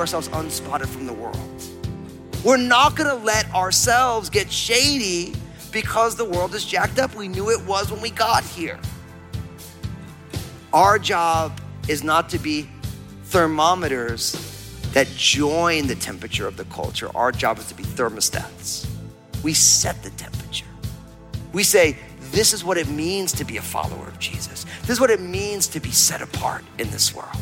ourselves unspotted from the world. We're not gonna let ourselves get shady because the world is jacked up. We knew it was when we got here. Our job is not to be thermometers that join the temperature of the culture. Our job is to be thermostats. We set the temperature. We say, this is what it means to be a follower of Jesus. This is what it means to be set apart in this world.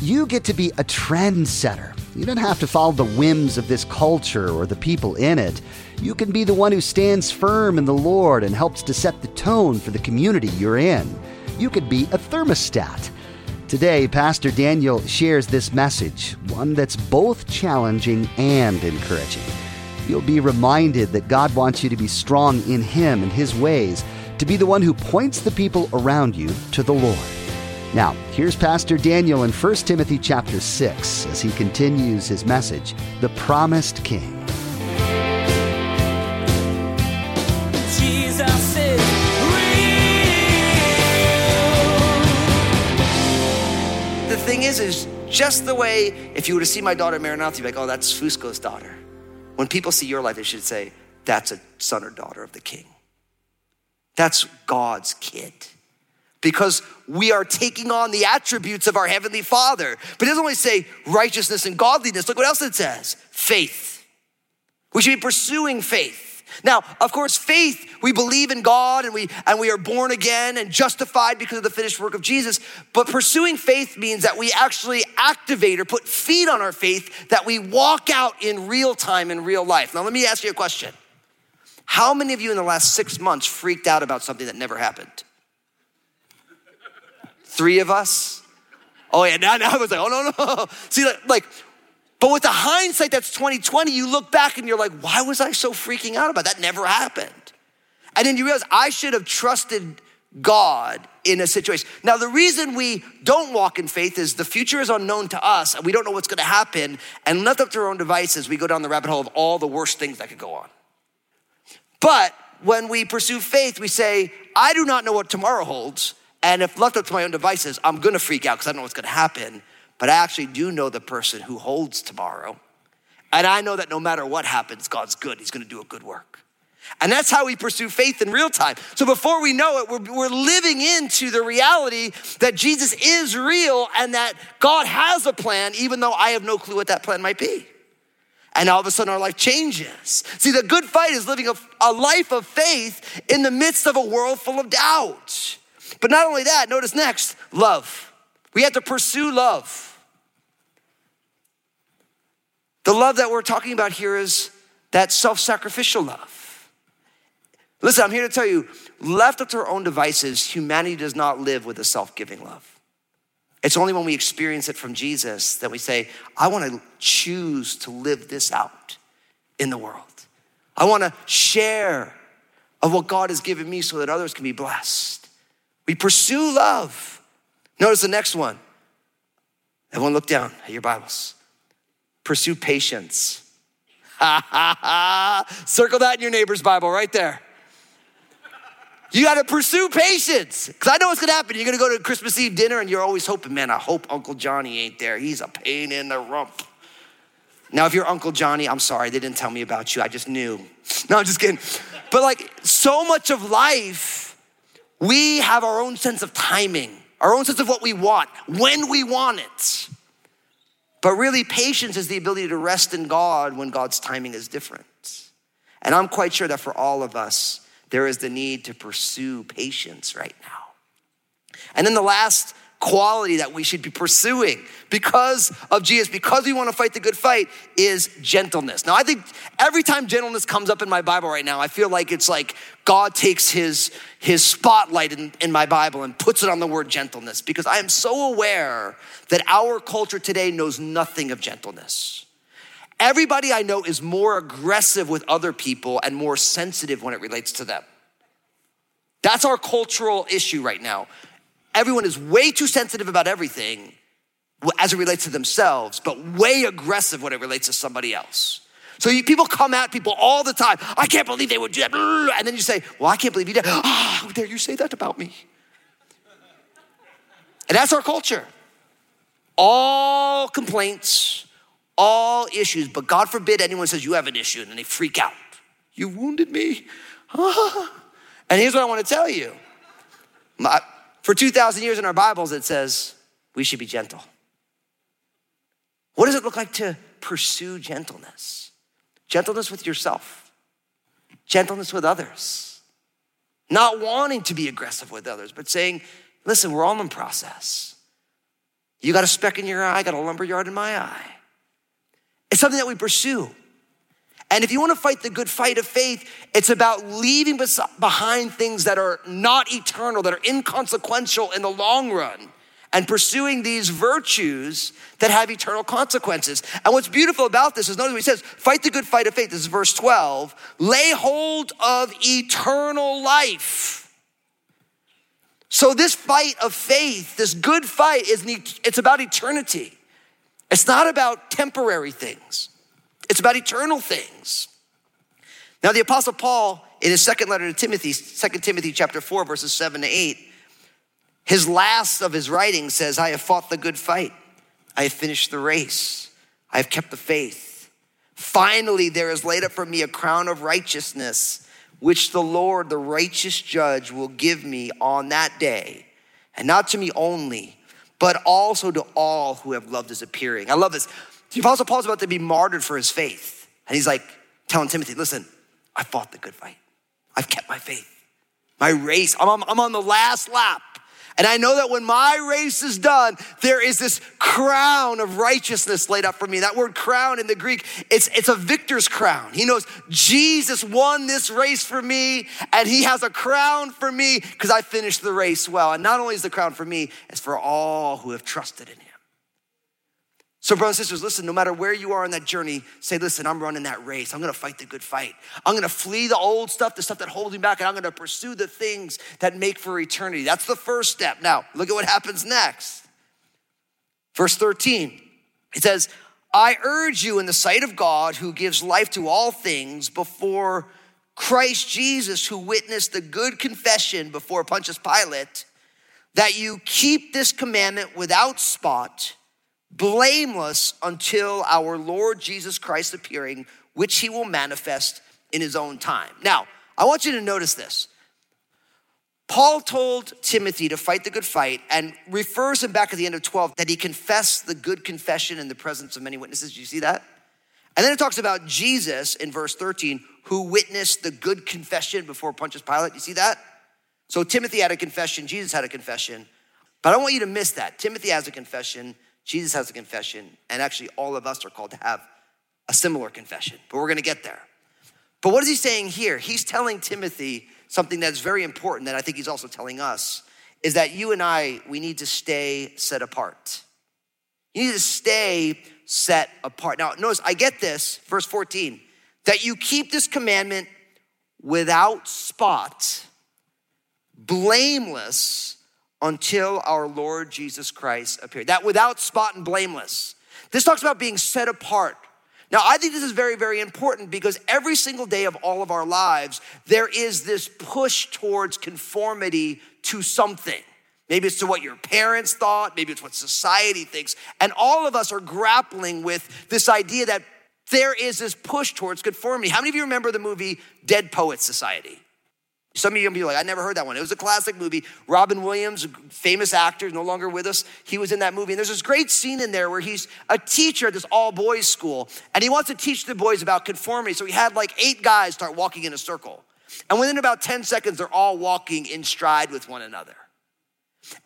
You get to be a trendsetter. You don't have to follow the whims of this culture or the people in it. You can be the one who stands firm in the Lord and helps to set the tone for the community you're in. You could be a thermostat. Today, Pastor Daniel shares this message, one that's both challenging and encouraging. You'll be reminded that God wants you to be strong in Him and His ways, to be the one who points the people around you to the Lord. Now, here's Pastor Daniel in 1 Timothy chapter 6 as he continues his message, The Promised King. The thing is, is just the way if you were to see my daughter Maranatha, you'd be like, oh, that's Fusco's daughter. When people see your life, they should say, that's a son or daughter of the king. That's God's kid. Because we are taking on the attributes of our Heavenly Father. But it doesn't only say righteousness and godliness. Look what else it says faith. We should be pursuing faith. Now, of course, faith, we believe in God and we and we are born again and justified because of the finished work of Jesus. But pursuing faith means that we actually activate or put feet on our faith, that we walk out in real time in real life. Now, let me ask you a question. How many of you in the last six months freaked out about something that never happened? Three of us? Oh yeah, now, now I was like, oh no, no. See, like, like but with the hindsight that's 2020, you look back and you're like, why was I so freaking out about that? Never happened. And then you realize I should have trusted God in a situation. Now, the reason we don't walk in faith is the future is unknown to us and we don't know what's gonna happen. And left up to our own devices, we go down the rabbit hole of all the worst things that could go on. But when we pursue faith, we say, I do not know what tomorrow holds. And if left up to my own devices, I'm gonna freak out because I don't know what's gonna happen but I actually do know the person who holds tomorrow. And I know that no matter what happens, God's good. He's gonna do a good work. And that's how we pursue faith in real time. So before we know it, we're, we're living into the reality that Jesus is real and that God has a plan, even though I have no clue what that plan might be. And all of a sudden, our life changes. See, the good fight is living a, a life of faith in the midst of a world full of doubt. But not only that, notice next love. We have to pursue love. The love that we're talking about here is that self sacrificial love. Listen, I'm here to tell you left up to our own devices, humanity does not live with a self giving love. It's only when we experience it from Jesus that we say, I want to choose to live this out in the world. I want to share of what God has given me so that others can be blessed. We pursue love. Notice the next one. Everyone look down at your Bibles. Pursue patience. Circle that in your neighbor's Bible right there. You got to pursue patience. Because I know what's going to happen. You're going to go to Christmas Eve dinner and you're always hoping, man, I hope Uncle Johnny ain't there. He's a pain in the rump. Now, if you're Uncle Johnny, I'm sorry, they didn't tell me about you. I just knew. No, I'm just kidding. But like so much of life, we have our own sense of timing, our own sense of what we want, when we want it. But really, patience is the ability to rest in God when God's timing is different. And I'm quite sure that for all of us, there is the need to pursue patience right now. And then the last quality that we should be pursuing because of Jesus, because we want to fight the good fight, is gentleness. Now, I think every time gentleness comes up in my Bible right now, I feel like it's like God takes his, his spotlight in, in my Bible and puts it on the word gentleness because I am so aware that our culture today knows nothing of gentleness. Everybody I know is more aggressive with other people and more sensitive when it relates to them. That's our cultural issue right now. Everyone is way too sensitive about everything as it relates to themselves, but way aggressive when it relates to somebody else. So you, people come at people all the time. I can't believe they would do that. And then you say, Well, I can't believe you did. Oh, how dare you say that about me? And that's our culture. All complaints, all issues, but God forbid anyone says you have an issue and then they freak out. You wounded me. And here's what I want to tell you. My, for 2,000 years in our Bibles, it says we should be gentle. What does it look like to pursue gentleness? Gentleness with yourself, gentleness with others, not wanting to be aggressive with others, but saying, listen, we're all in process. You got a speck in your eye, I got a lumber yard in my eye. It's something that we pursue. And if you want to fight the good fight of faith, it's about leaving behind things that are not eternal, that are inconsequential in the long run, and pursuing these virtues that have eternal consequences. And what's beautiful about this is notice what he says fight the good fight of faith. This is verse 12. Lay hold of eternal life. So this fight of faith, this good fight, is it's about eternity. It's not about temporary things. It's about eternal things. Now, the Apostle Paul, in his second letter to Timothy, 2 Timothy chapter 4, verses 7 to 8, his last of his writing says, I have fought the good fight. I have finished the race. I have kept the faith. Finally, there is laid up for me a crown of righteousness, which the Lord, the righteous judge, will give me on that day. And not to me only, but also to all who have loved his appearing. I love this. The Apostle Paul's about to be martyred for his faith. And he's like telling Timothy, listen, I fought the good fight. I've kept my faith. My race, I'm on, I'm on the last lap. And I know that when my race is done, there is this crown of righteousness laid up for me. That word crown in the Greek, it's, it's a victor's crown. He knows Jesus won this race for me, and he has a crown for me because I finished the race well. And not only is the crown for me, it's for all who have trusted in him. So, brothers and sisters, listen, no matter where you are on that journey, say, listen, I'm running that race. I'm gonna fight the good fight. I'm gonna flee the old stuff, the stuff that holds me back, and I'm gonna pursue the things that make for eternity. That's the first step. Now, look at what happens next. Verse 13, it says, I urge you in the sight of God who gives life to all things before Christ Jesus, who witnessed the good confession before Pontius Pilate, that you keep this commandment without spot blameless until our Lord Jesus Christ appearing, which he will manifest in his own time. Now, I want you to notice this. Paul told Timothy to fight the good fight and refers him back at the end of 12 that he confessed the good confession in the presence of many witnesses. Do you see that? And then it talks about Jesus in verse 13, who witnessed the good confession before Pontius Pilate. You see that? So Timothy had a confession, Jesus had a confession. But I want you to miss that. Timothy has a confession, Jesus has a confession, and actually, all of us are called to have a similar confession, but we're gonna get there. But what is he saying here? He's telling Timothy something that's very important that I think he's also telling us is that you and I, we need to stay set apart. You need to stay set apart. Now, notice, I get this, verse 14, that you keep this commandment without spot, blameless until our Lord Jesus Christ appeared. That without spot and blameless. This talks about being set apart. Now, I think this is very, very important because every single day of all of our lives, there is this push towards conformity to something. Maybe it's to what your parents thought, maybe it's what society thinks. And all of us are grappling with this idea that there is this push towards conformity. How many of you remember the movie Dead Poets Society? Some of you will be like, I never heard that one. It was a classic movie. Robin Williams, famous actor, no longer with us, he was in that movie. And there's this great scene in there where he's a teacher at this all boys school, and he wants to teach the boys about conformity. So he had like eight guys start walking in a circle. And within about 10 seconds, they're all walking in stride with one another.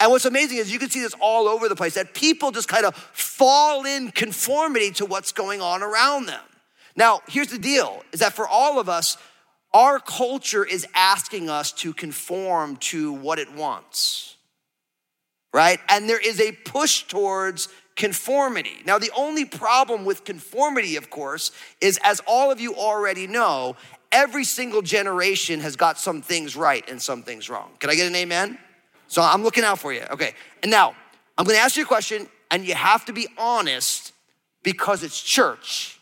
And what's amazing is you can see this all over the place that people just kind of fall in conformity to what's going on around them. Now, here's the deal is that for all of us, our culture is asking us to conform to what it wants, right? And there is a push towards conformity. Now, the only problem with conformity, of course, is as all of you already know, every single generation has got some things right and some things wrong. Can I get an amen? So I'm looking out for you. Okay. And now I'm gonna ask you a question, and you have to be honest because it's church.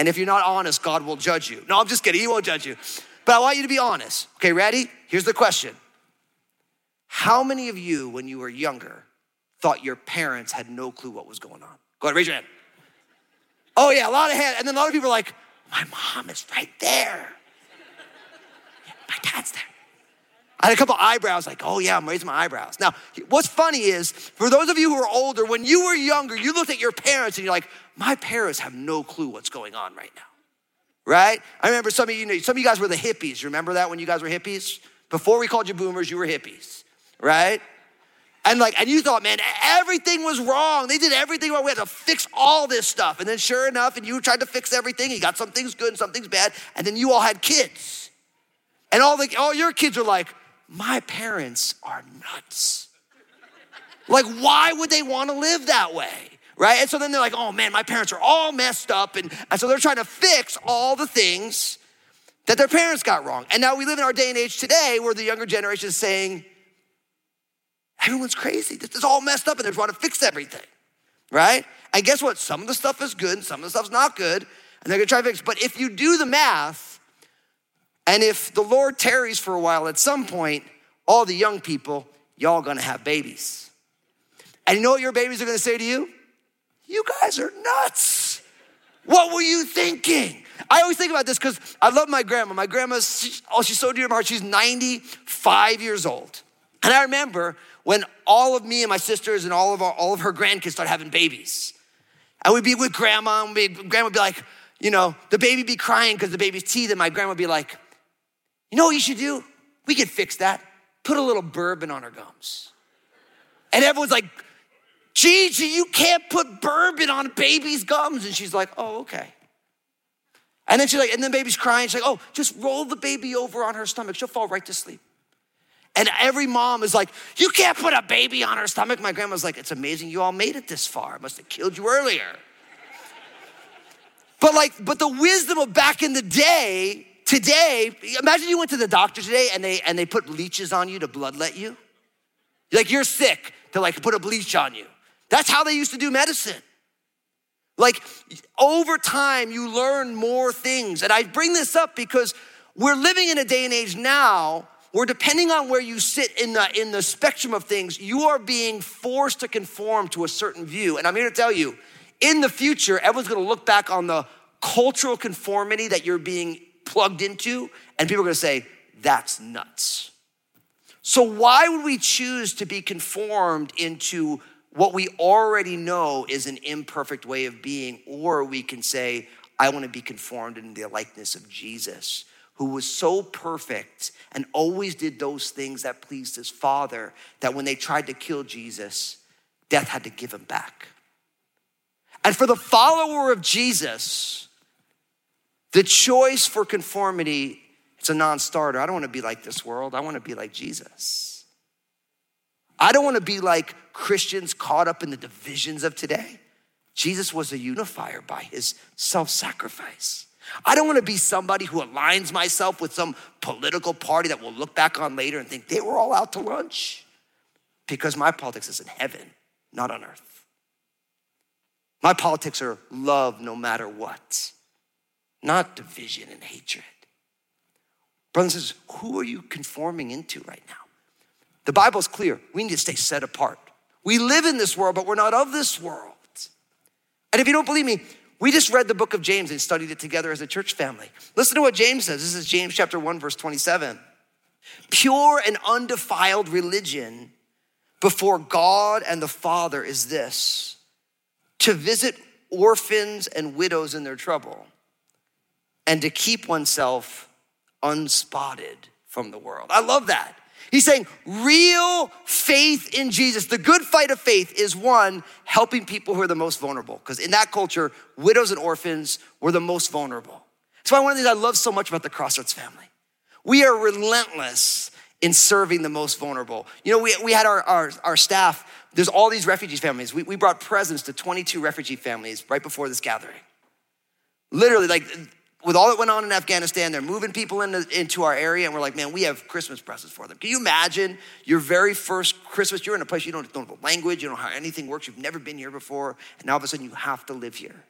And if you're not honest, God will judge you. No, I'm just kidding. He won't judge you. But I want you to be honest. Okay, ready? Here's the question How many of you, when you were younger, thought your parents had no clue what was going on? Go ahead, raise your hand. Oh, yeah, a lot of hands. And then a lot of people are like, My mom is right there. "Yeah, my dad's there. I had a couple eyebrows, like, oh yeah, I'm raising my eyebrows. Now, what's funny is, for those of you who are older, when you were younger, you looked at your parents and you're like, my parents have no clue what's going on right now. Right? I remember some of you, some of you guys were the hippies. You remember that when you guys were hippies? Before we called you boomers, you were hippies, right? And like, and you thought, man, everything was wrong. They did everything wrong. We had to fix all this stuff. And then sure enough, and you tried to fix everything. You got some things good and some things bad. And then you all had kids. And all the all your kids are like, my parents are nuts. like, why would they want to live that way? Right? And so then they're like, oh man, my parents are all messed up. And, and so they're trying to fix all the things that their parents got wrong. And now we live in our day and age today where the younger generation is saying, everyone's crazy. This is all messed up and they're trying to fix everything. Right? And guess what? Some of the stuff is good and some of the stuff's not good. And they're gonna try to fix. But if you do the math, and if the Lord tarries for a while, at some point, all the young people, y'all gonna have babies. And you know what your babies are gonna say to you? You guys are nuts. What were you thinking? I always think about this because I love my grandma. My grandma's, she, oh, she's so dear to my heart. She's 95 years old. And I remember when all of me and my sisters and all of, our, all of her grandkids started having babies. And we'd be with grandma, and grandma would be like, you know, the baby be crying because the baby's teeth, and my grandma would be like, you know what you should do? We could fix that. Put a little bourbon on her gums. And everyone's like, Gigi, you can't put bourbon on a baby's gums. And she's like, oh, okay. And then she's like, and then baby's crying. She's like, oh, just roll the baby over on her stomach. She'll fall right to sleep. And every mom is like, you can't put a baby on her stomach. My grandma's like, it's amazing you all made it this far. It must have killed you earlier. But like, but the wisdom of back in the day, today, imagine you went to the doctor today and they and they put leeches on you to bloodlet you. Like you're sick to like put a bleach on you. That's how they used to do medicine. Like over time, you learn more things. And I bring this up because we're living in a day and age now where depending on where you sit in the in the spectrum of things, you are being forced to conform to a certain view. And I'm here to tell you, in the future, everyone's gonna look back on the cultural conformity that you're being plugged into, and people are gonna say, that's nuts. So, why would we choose to be conformed into what we already know is an imperfect way of being? Or we can say, I wanna be conformed in the likeness of Jesus, who was so perfect and always did those things that pleased his Father that when they tried to kill Jesus, death had to give him back. And for the follower of Jesus, the choice for conformity, it's a non starter. I don't wanna be like this world, I wanna be like Jesus. I don't wanna be like Christians caught up in the divisions of today. Jesus was a unifier by his self sacrifice. I don't wanna be somebody who aligns myself with some political party that we'll look back on later and think they were all out to lunch because my politics is in heaven, not on earth. My politics are love no matter what, not division and hatred. Brothers and sisters, who are you conforming into right now? The Bible's clear. We need to stay set apart. We live in this world, but we're not of this world. And if you don't believe me, we just read the book of James and studied it together as a church family. Listen to what James says. This is James chapter 1, verse 27. Pure and undefiled religion before God and the Father is this to visit orphans and widows in their trouble and to keep oneself unspotted from the world. I love that. He's saying real faith in Jesus. The good fight of faith is one, helping people who are the most vulnerable. Because in that culture, widows and orphans were the most vulnerable. That's why one of the things I love so much about the Crossroads family. We are relentless in serving the most vulnerable. You know, we, we had our, our, our staff, there's all these refugee families. We, we brought presents to 22 refugee families right before this gathering. Literally, like with all that went on in Afghanistan, they're moving people into, into our area, and we're like, man, we have Christmas presents for them. Can you imagine your very first Christmas? You're in a place you don't, don't know the language, you don't know how anything works, you've never been here before, and now all of a sudden you have to live here.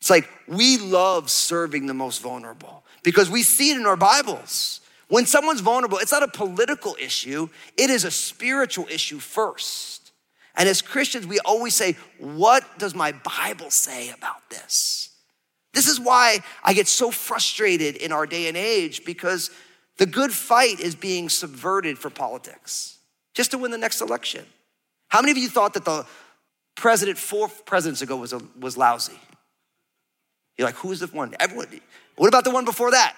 It's like we love serving the most vulnerable because we see it in our Bibles. When someone's vulnerable, it's not a political issue, it is a spiritual issue first. And as Christians, we always say, What does my Bible say about this? This is why I get so frustrated in our day and age because the good fight is being subverted for politics just to win the next election. How many of you thought that the president four presidents ago was, a, was lousy? You're like, who's the one? Everyone. What about the one before that?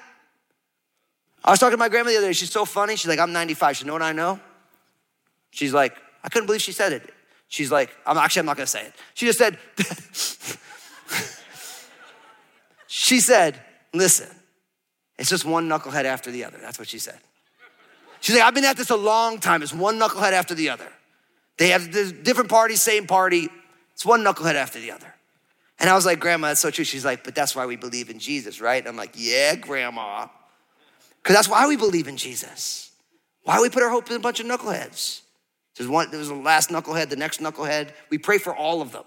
I was talking to my grandma the other day. She's so funny. She's like, I'm 95. She know what I know? She's like, I couldn't believe she said it. She's like, I'm actually, I'm not gonna say it. She just said, she said, listen, it's just one knucklehead after the other. That's what she said. She's like, I've been at this a long time. It's one knucklehead after the other. They have different parties, same party. It's one knucklehead after the other. And I was like, Grandma, that's so true. She's like, but that's why we believe in Jesus, right? I'm like, yeah, Grandma. Because that's why we believe in Jesus. Why we put our hope in a bunch of knuckleheads? There's one, there was the last knucklehead, the next knucklehead. We pray for all of them.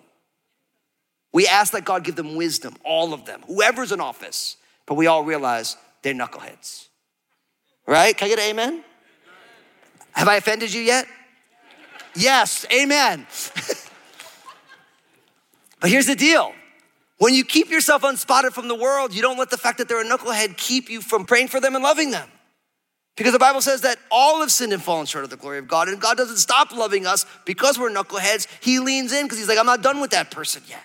We ask that God give them wisdom, all of them, whoever's in office. But we all realize they're knuckleheads. Right? Can I get an amen? Have I offended you yet? Yes, amen. but here's the deal when you keep yourself unspotted from the world, you don't let the fact that they're a knucklehead keep you from praying for them and loving them. Because the Bible says that all have sinned and fallen short of the glory of God, and God doesn't stop loving us because we're knuckleheads. He leans in because He's like, I'm not done with that person yet.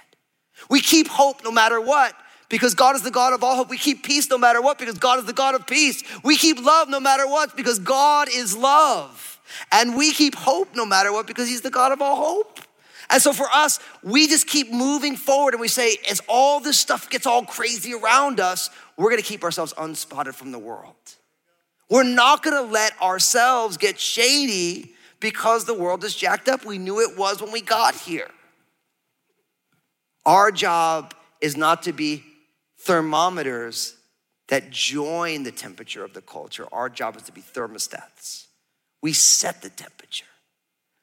We keep hope no matter what because God is the God of all hope. We keep peace no matter what because God is the God of peace. We keep love no matter what because God is love. And we keep hope no matter what because He's the God of all hope. And so for us, we just keep moving forward and we say, as all this stuff gets all crazy around us, we're gonna keep ourselves unspotted from the world. We're not gonna let ourselves get shady because the world is jacked up. We knew it was when we got here. Our job is not to be thermometers that join the temperature of the culture. Our job is to be thermostats. We set the temperature.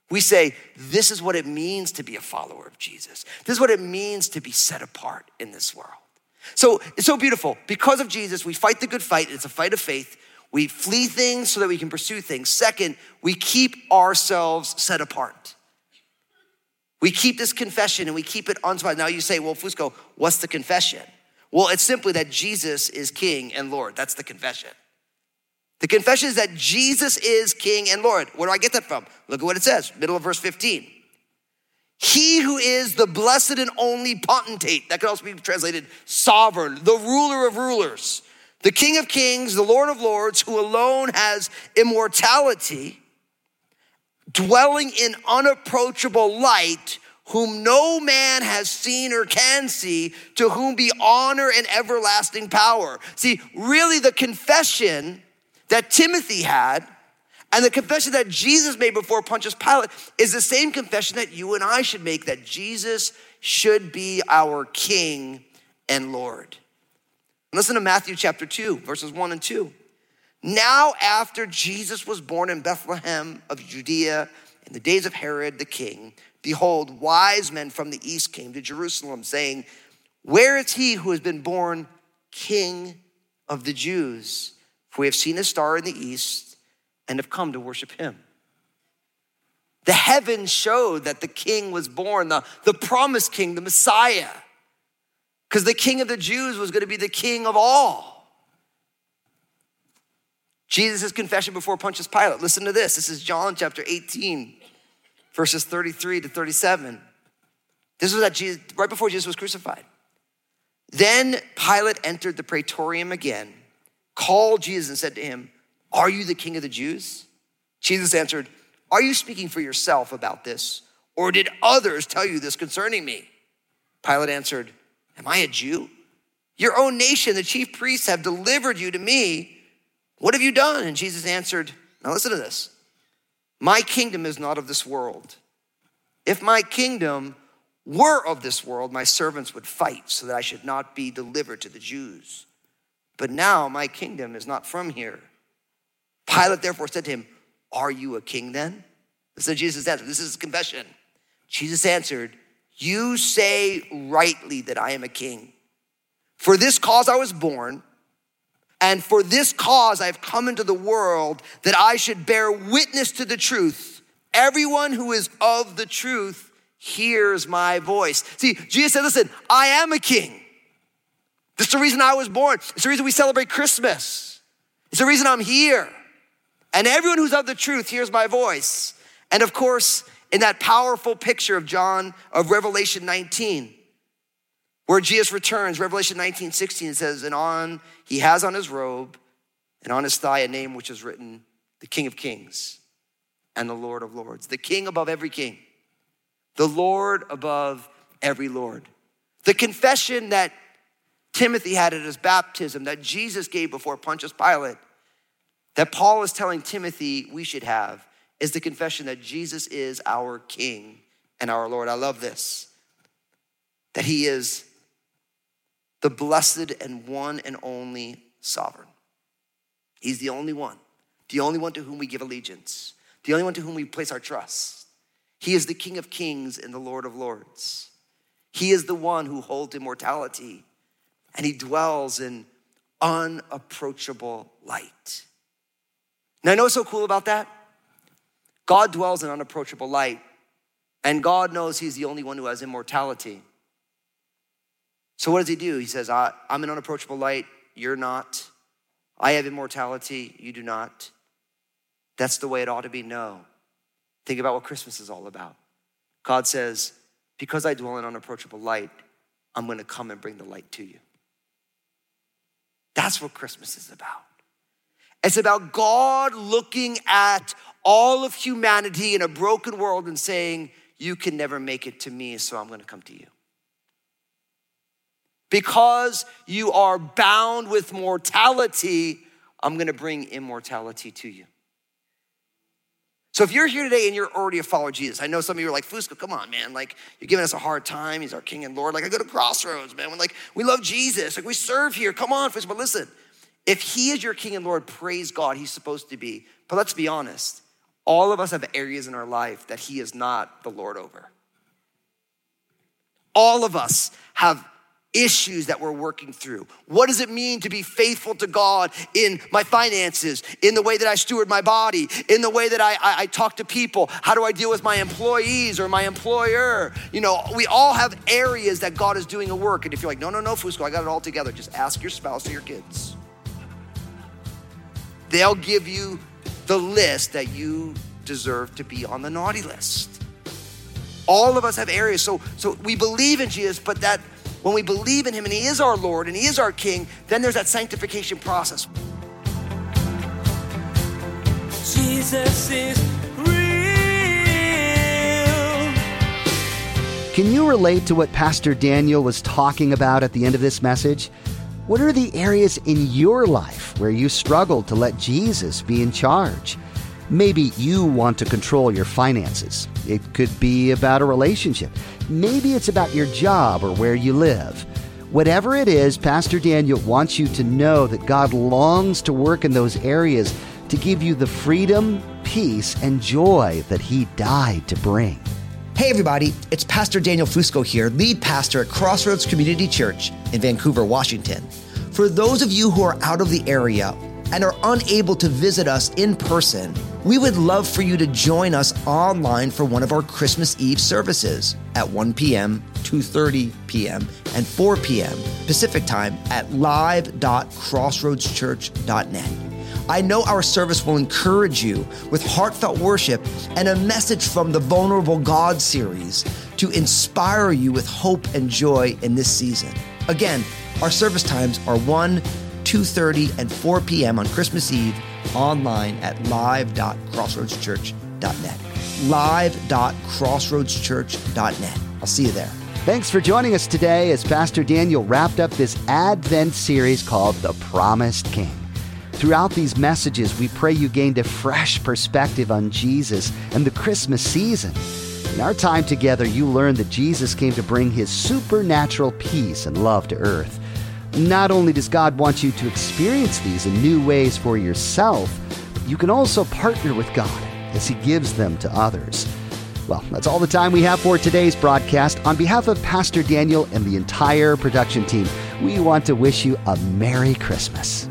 We say, this is what it means to be a follower of Jesus. This is what it means to be set apart in this world. So it's so beautiful. Because of Jesus, we fight the good fight. It's a fight of faith. We flee things so that we can pursue things. Second, we keep ourselves set apart. We keep this confession and we keep it unspotted. Now you say, well, Fusco, what's the confession? Well, it's simply that Jesus is King and Lord. That's the confession. The confession is that Jesus is King and Lord. Where do I get that from? Look at what it says, middle of verse 15. He who is the blessed and only potentate, that could also be translated sovereign, the ruler of rulers, the King of kings, the Lord of lords, who alone has immortality, dwelling in unapproachable light, whom no man has seen or can see, to whom be honor and everlasting power. See, really, the confession that Timothy had and the confession that Jesus made before Pontius Pilate is the same confession that you and I should make that Jesus should be our King and Lord. Listen to Matthew chapter 2, verses 1 and 2. Now, after Jesus was born in Bethlehem of Judea in the days of Herod the king, behold, wise men from the east came to Jerusalem, saying, Where is he who has been born king of the Jews? For we have seen a star in the east and have come to worship him. The heavens showed that the king was born, the, the promised king, the Messiah, because the king of the Jews was going to be the king of all. Jesus' confession before Pontius Pilate. Listen to this. This is John chapter 18, verses 33 to 37. This was at Jesus, right before Jesus was crucified. Then Pilate entered the praetorium again called Jesus and said to him, Are you the king of the Jews? Jesus answered, Are you speaking for yourself about this, or did others tell you this concerning me? Pilate answered, Am I a Jew? Your own nation, the chief priests, have delivered you to me. What have you done? And Jesus answered, Now listen to this. My kingdom is not of this world. If my kingdom were of this world, my servants would fight so that I should not be delivered to the Jews. But now my kingdom is not from here. Pilate therefore said to him, Are you a king then? So Jesus answered, This is confession. Jesus answered, You say rightly that I am a king. For this cause I was born, and for this cause I have come into the world that I should bear witness to the truth. Everyone who is of the truth hears my voice. See, Jesus said, Listen, I am a king. This is the reason I was born. It's the reason we celebrate Christmas. It's the reason I'm here. And everyone who's of the truth hears my voice. And of course, in that powerful picture of John, of Revelation 19, where Jesus returns, Revelation 19, 16 says, And on, he has on his robe and on his thigh a name which is written, the King of Kings and the Lord of Lords, the King above every king, the Lord above every Lord. The confession that Timothy had at his baptism, that Jesus gave before Pontius Pilate, that Paul is telling Timothy we should have, is the confession that Jesus is our King and our Lord. I love this. That he is the blessed and one and only sovereign. He's the only one, the only one to whom we give allegiance, the only one to whom we place our trust. He is the King of kings and the Lord of lords. He is the one who holds immortality and he dwells in unapproachable light. Now, I know what's so cool about that? God dwells in unapproachable light, and God knows He's the only one who has immortality. So, what does He do? He says, I, am in unapproachable light, you're not. I have immortality, you do not. That's the way it ought to be. No. Think about what Christmas is all about. God says, Because I dwell in unapproachable light, I'm gonna come and bring the light to you. That's what Christmas is about. It's about God looking at all of humanity in a broken world and saying, You can never make it to me, so I'm gonna come to you. Because you are bound with mortality, I'm gonna bring immortality to you. So if you're here today and you're already a follower of Jesus, I know some of you are like, Fusco, come on, man. Like, you're giving us a hard time. He's our King and Lord. Like, I go to Crossroads, man. We're like, we love Jesus. Like, we serve here. Come on, Fusco. But listen, if he is your King and Lord, praise God, he's supposed to be. But let's be honest, all of us have areas in our life that he is not the Lord over. All of us have issues that we're working through. What does it mean to be faithful to God in my finances, in the way that I steward my body, in the way that I, I, I, talk to people? How do I deal with my employees or my employer? You know, we all have areas that God is doing a work. And if you're like, no, no, no, Fusco, I got it all together, just ask your spouse or your kids. They'll give you the list that you deserve to be on the naughty list. All of us have areas. So, so we believe in Jesus, but that when we believe in him and he is our Lord and he is our King, then there's that sanctification process. Jesus is real. Can you relate to what Pastor Daniel was talking about at the end of this message? What are the areas in your life where you struggle to let Jesus be in charge? Maybe you want to control your finances. It could be about a relationship. Maybe it's about your job or where you live. Whatever it is, Pastor Daniel wants you to know that God longs to work in those areas to give you the freedom, peace, and joy that He died to bring. Hey, everybody, it's Pastor Daniel Fusco here, lead pastor at Crossroads Community Church in Vancouver, Washington. For those of you who are out of the area and are unable to visit us in person, we would love for you to join us online for one of our Christmas Eve services at 1 p.m., 2:30 p.m., and 4 p.m. Pacific Time at live.crossroadschurch.net. I know our service will encourage you with heartfelt worship and a message from the Vulnerable God series to inspire you with hope and joy in this season. Again, our service times are 1, 2:30 and 4 p.m. on Christmas Eve online at live.crossroadschurch.net. live.crossroadschurch.net. I'll see you there. Thanks for joining us today as Pastor Daniel wrapped up this Advent series called The Promised King. Throughout these messages, we pray you gained a fresh perspective on Jesus and the Christmas season. In our time together, you learned that Jesus came to bring his supernatural peace and love to earth. Not only does God want you to experience these in new ways for yourself, you can also partner with God as he gives them to others. Well, that's all the time we have for today's broadcast. On behalf of Pastor Daniel and the entire production team, we want to wish you a Merry Christmas.